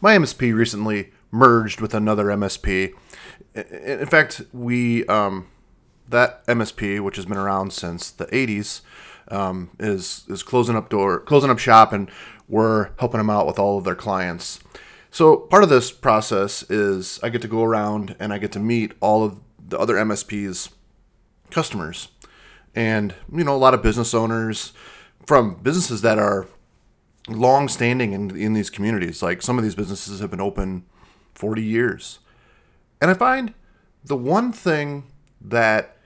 my MSP recently merged with another MSP. In fact, we um, that MSP, which has been around since the '80s, um, is is closing up door, closing up shop, and we're helping them out with all of their clients. So part of this process is I get to go around and I get to meet all of the other MSPs customers, and you know a lot of business owners from businesses that are long standing in, in these communities. Like some of these businesses have been open 40 years. And I find the one thing that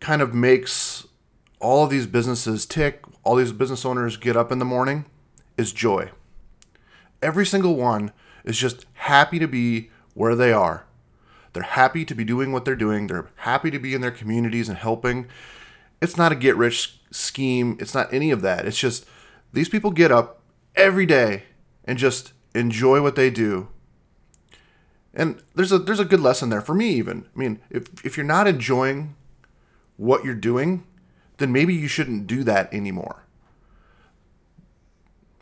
kind of makes all of these businesses tick, all these business owners get up in the morning is joy. Every single one is just happy to be where they are. They're happy to be doing what they're doing. They're happy to be in their communities and helping. It's not a get rich scheme. It's not any of that. It's just these people get up every day and just enjoy what they do. And there's a there's a good lesson there for me even. I mean, if if you're not enjoying what you're doing, then maybe you shouldn't do that anymore.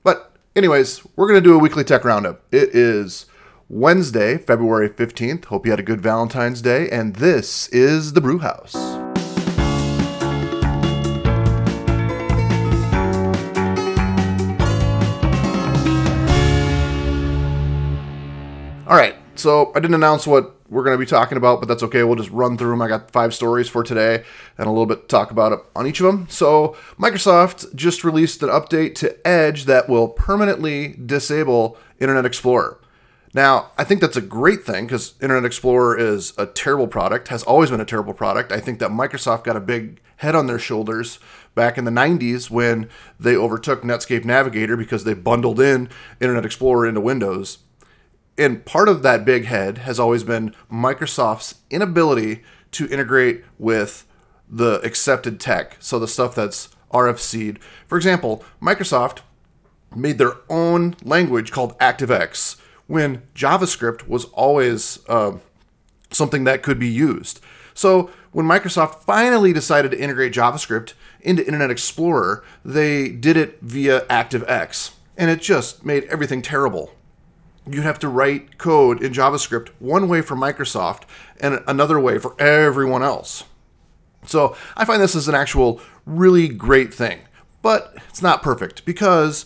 But anyways, we're going to do a weekly tech roundup. It is Wednesday, February 15th. Hope you had a good Valentine's Day and this is the Brew House. All right, so I didn't announce what we're going to be talking about, but that's okay. We'll just run through them. I got five stories for today and a little bit talk about it on each of them. So, Microsoft just released an update to Edge that will permanently disable Internet Explorer. Now, I think that's a great thing because Internet Explorer is a terrible product, has always been a terrible product. I think that Microsoft got a big head on their shoulders back in the 90s when they overtook Netscape Navigator because they bundled in Internet Explorer into Windows and part of that big head has always been Microsoft's inability to integrate with the accepted tech. So the stuff that's RFC'd. For example, Microsoft made their own language called ActiveX when JavaScript was always uh, something that could be used. So when Microsoft finally decided to integrate JavaScript into Internet Explorer, they did it via ActiveX. And it just made everything terrible you have to write code in JavaScript one way for Microsoft and another way for everyone else. So I find this is an actual really great thing, but it's not perfect because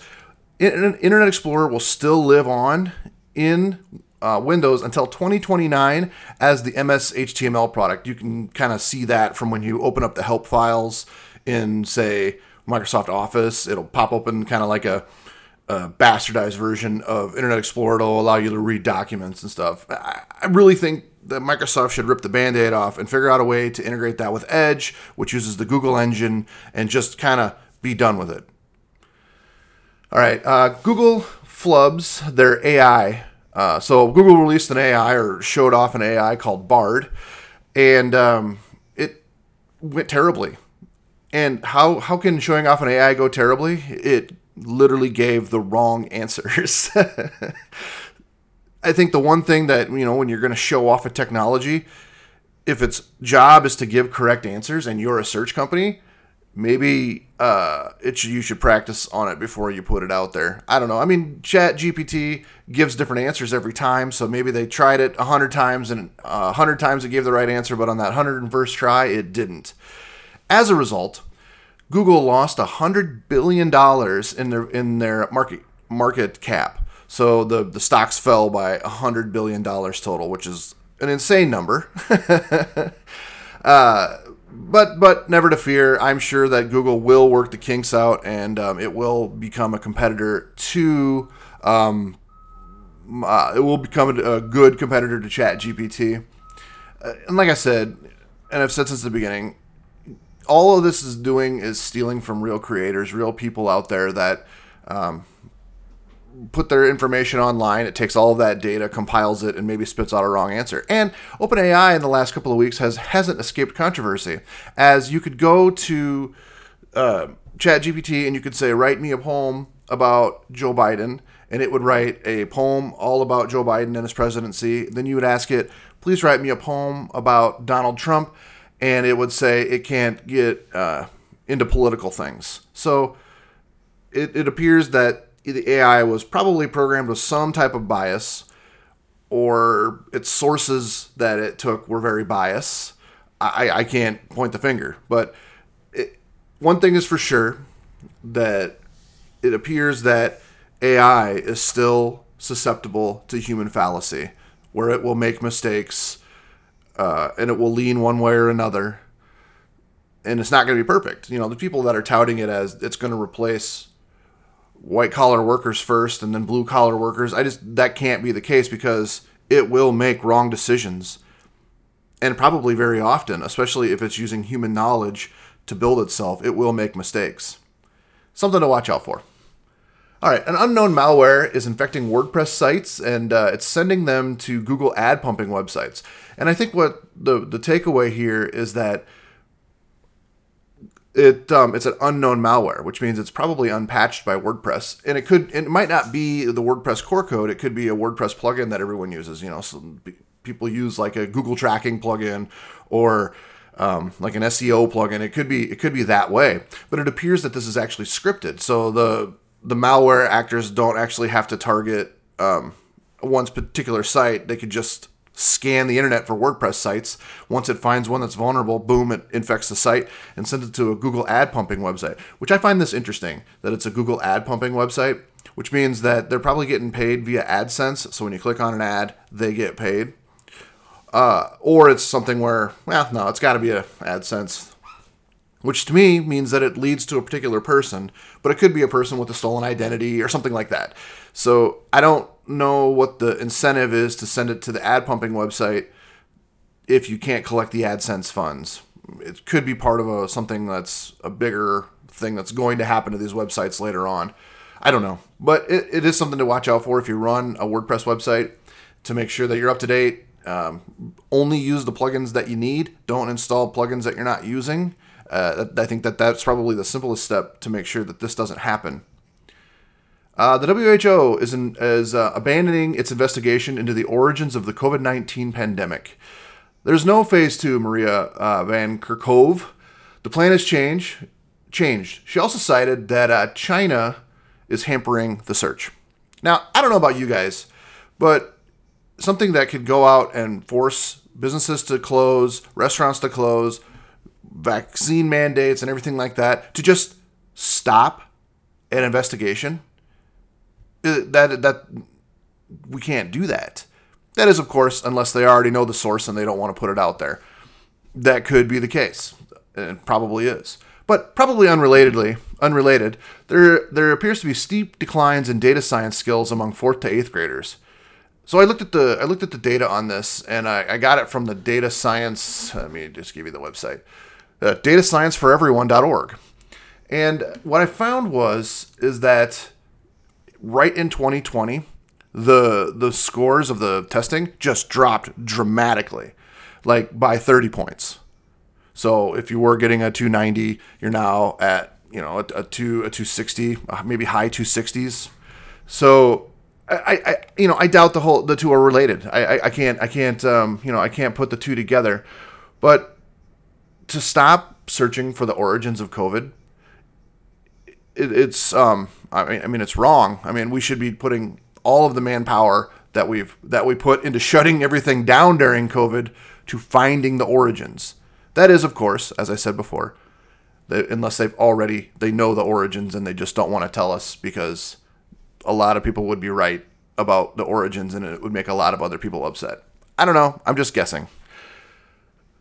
Internet Explorer will still live on in uh, Windows until 2029 as the MS HTML product. You can kind of see that from when you open up the help files in, say, Microsoft Office. It'll pop open kind of like a a bastardized version of Internet Explorer to allow you to read documents and stuff. I, I really think that Microsoft should rip the band aid off and figure out a way to integrate that with Edge, which uses the Google engine, and just kind of be done with it. All right, uh, Google flubs their AI. Uh, so Google released an AI or showed off an AI called Bard, and um, it went terribly. And how how can showing off an AI go terribly? It literally gave the wrong answers. I think the one thing that, you know, when you're going to show off a technology, if its job is to give correct answers and you're a search company, maybe uh, it should, you should practice on it before you put it out there. I don't know. I mean, Chat GPT gives different answers every time, so maybe they tried it a hundred times and a uh, hundred times it gave the right answer, but on that hundred and first try, it didn't. As a result, Google lost hundred billion dollars in their in their market market cap. So the the stocks fell by hundred billion dollars total, which is an insane number. uh, but but never to fear. I'm sure that Google will work the kinks out, and um, it will become a competitor to. Um, uh, it will become a, good competitor to Chat GPT. Uh, and like I said, and I've said since the beginning, all of this is doing is stealing from real creators, real people out there that um, put their information online. It takes all of that data, compiles it, and maybe spits out a wrong answer. And OpenAI in the last couple of weeks has hasn't escaped controversy, as you could go to uh, ChatGPT and you could say, "Write me a poem about Joe Biden." And it would write a poem all about Joe Biden and his presidency. Then you would ask it, please write me a poem about Donald Trump and it would say it can't get uh, into political things. So it, it appears that the AI was probably programmed with some type of bias, or its sources that it took were very biased. I, I can't point the finger, but it, one thing is for sure that it appears that AI is still susceptible to human fallacy, where it will make mistakes uh, and it will lean one way or another. And it's not going to be perfect. You know, the people that are touting it as it's going to replace white collar workers first and then blue collar workers, I just, that can't be the case because it will make wrong decisions. And probably very often, especially if it's using human knowledge to build itself, it will make mistakes. Something to watch out for. All right, an unknown malware is infecting WordPress sites and uh, it's sending them to Google ad pumping websites. And I think what the the takeaway here is that it um, it's an unknown malware, which means it's probably unpatched by WordPress, and it could it might not be the WordPress core code. It could be a WordPress plugin that everyone uses. You know, some people use like a Google tracking plugin or um, like an SEO plugin. It could be it could be that way, but it appears that this is actually scripted. So the the malware actors don't actually have to target um, one's particular site. They could just scan the internet for WordPress sites. Once it finds one that's vulnerable, boom, it infects the site and sends it to a Google ad pumping website. Which I find this interesting that it's a Google ad pumping website, which means that they're probably getting paid via AdSense. So when you click on an ad, they get paid. Uh, or it's something where, well, no, it's got to be a AdSense which to me means that it leads to a particular person, but it could be a person with a stolen identity or something like that. So I don't know what the incentive is to send it to the ad pumping website if you can't collect the AdSense funds. It could be part of a something that's a bigger thing that's going to happen to these websites later on. I don't know, but it, it is something to watch out for if you run a WordPress website to make sure that you're up to date. Um, only use the plugins that you need. Don't install plugins that you're not using uh, I think that that's probably the simplest step to make sure that this doesn't happen. Uh, the WHO is, in, is uh, abandoning its investigation into the origins of the COVID 19 pandemic. There's no phase two, Maria uh, Van Kerkhove. The plan has changed. Changed. She also cited that uh, China is hampering the search. Now, I don't know about you guys, but something that could go out and force businesses to close, restaurants to close, vaccine mandates and everything like that to just stop an investigation uh, that that we can't do that. That is of course unless they already know the source and they don't want to put it out there. That could be the case. And probably is. But probably unrelatedly unrelated there there appears to be steep declines in data science skills among fourth to eighth graders. So I looked at the I looked at the data on this, and I, I got it from the data science. Let me just give you the website uh, datascienceforeveryone.org. And what I found was is that right in 2020, the the scores of the testing just dropped dramatically, like by 30 points. So if you were getting a 290, you're now at you know a, a two a 260, uh, maybe high 260s. So I, I you know I doubt the whole the two are related. I I, I can't I can't um, you know I can't put the two together, but to stop searching for the origins of COVID, it, it's um, I mean, I mean, it's wrong. I mean, we should be putting all of the manpower that we've that we put into shutting everything down during COVID to finding the origins. That is, of course, as I said before, that unless they've already they know the origins and they just don't want to tell us because a lot of people would be right about the origins and it would make a lot of other people upset. I don't know. I'm just guessing.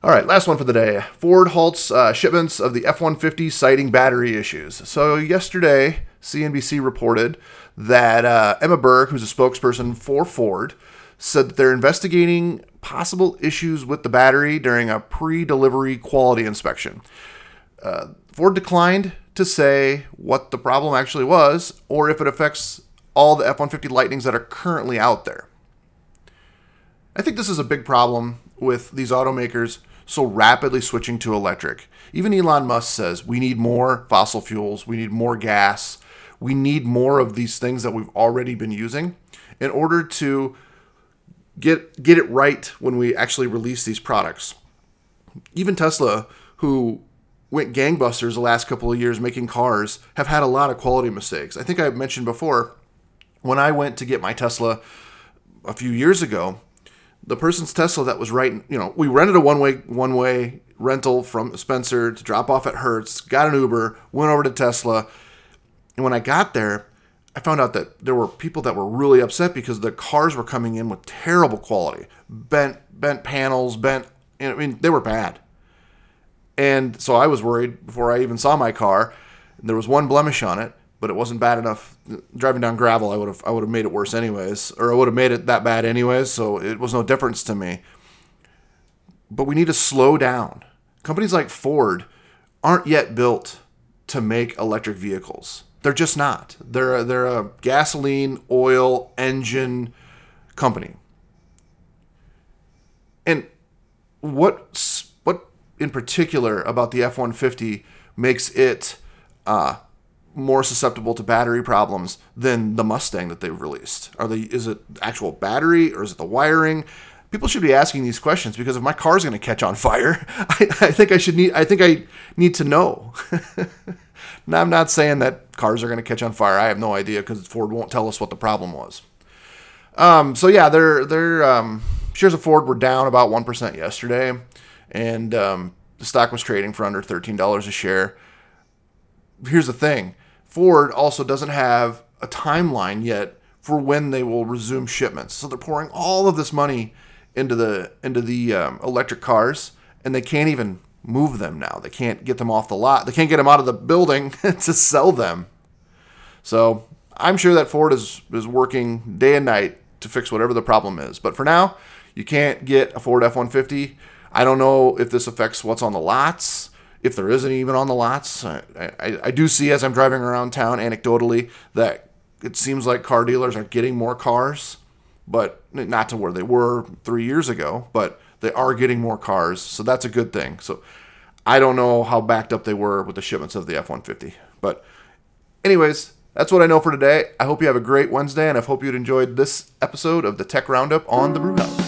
All right, last one for the day. Ford halts uh, shipments of the F 150 citing battery issues. So, yesterday, CNBC reported that uh, Emma Bergg, who's a spokesperson for Ford, said that they're investigating possible issues with the battery during a pre delivery quality inspection. Uh, Ford declined to say what the problem actually was or if it affects all the F 150 Lightnings that are currently out there. I think this is a big problem with these automakers so rapidly switching to electric. Even Elon Musk says we need more fossil fuels, we need more gas, we need more of these things that we've already been using in order to get get it right when we actually release these products. Even Tesla, who went gangbusters the last couple of years making cars have had a lot of quality mistakes. I think I mentioned before when I went to get my Tesla a few years ago, the person's Tesla that was right, you know, we rented a one-way one-way rental from Spencer to drop off at Hertz, got an Uber, went over to Tesla, and when I got there, I found out that there were people that were really upset because the cars were coming in with terrible quality, bent bent panels, bent. I mean, they were bad. And so I was worried before I even saw my car. There was one blemish on it, but it wasn't bad enough. Driving down gravel, I would have I would have made it worse anyways, or I would have made it that bad anyways. So it was no difference to me. But we need to slow down. Companies like Ford aren't yet built to make electric vehicles. They're just not. They're a, they're a gasoline, oil, engine company. And what what in particular about the F one fifty makes it uh, more susceptible to battery problems than the Mustang that they've released? Are they is it actual battery or is it the wiring? People should be asking these questions because if my car's going to catch on fire, I, I think I should need I think I need to know. now, I'm not saying that cars are going to catch on fire. I have no idea because Ford won't tell us what the problem was. Um, so yeah, their their um, shares of Ford were down about one percent yesterday, and um, the stock was trading for under thirteen dollars a share. Here's the thing: Ford also doesn't have a timeline yet for when they will resume shipments. So they're pouring all of this money into the into the um, electric cars, and they can't even move them now. They can't get them off the lot. They can't get them out of the building to sell them. So I'm sure that Ford is is working day and night to fix whatever the problem is. But for now, you can't get a Ford F-150. I don't know if this affects what's on the lots, if there isn't even on the lots. I, I, I do see as I'm driving around town anecdotally that it seems like car dealers are getting more cars, but not to where they were three years ago, but they are getting more cars. So that's a good thing. So I don't know how backed up they were with the shipments of the F 150. But, anyways, that's what I know for today. I hope you have a great Wednesday, and I hope you enjoyed this episode of the Tech Roundup on the Brew House.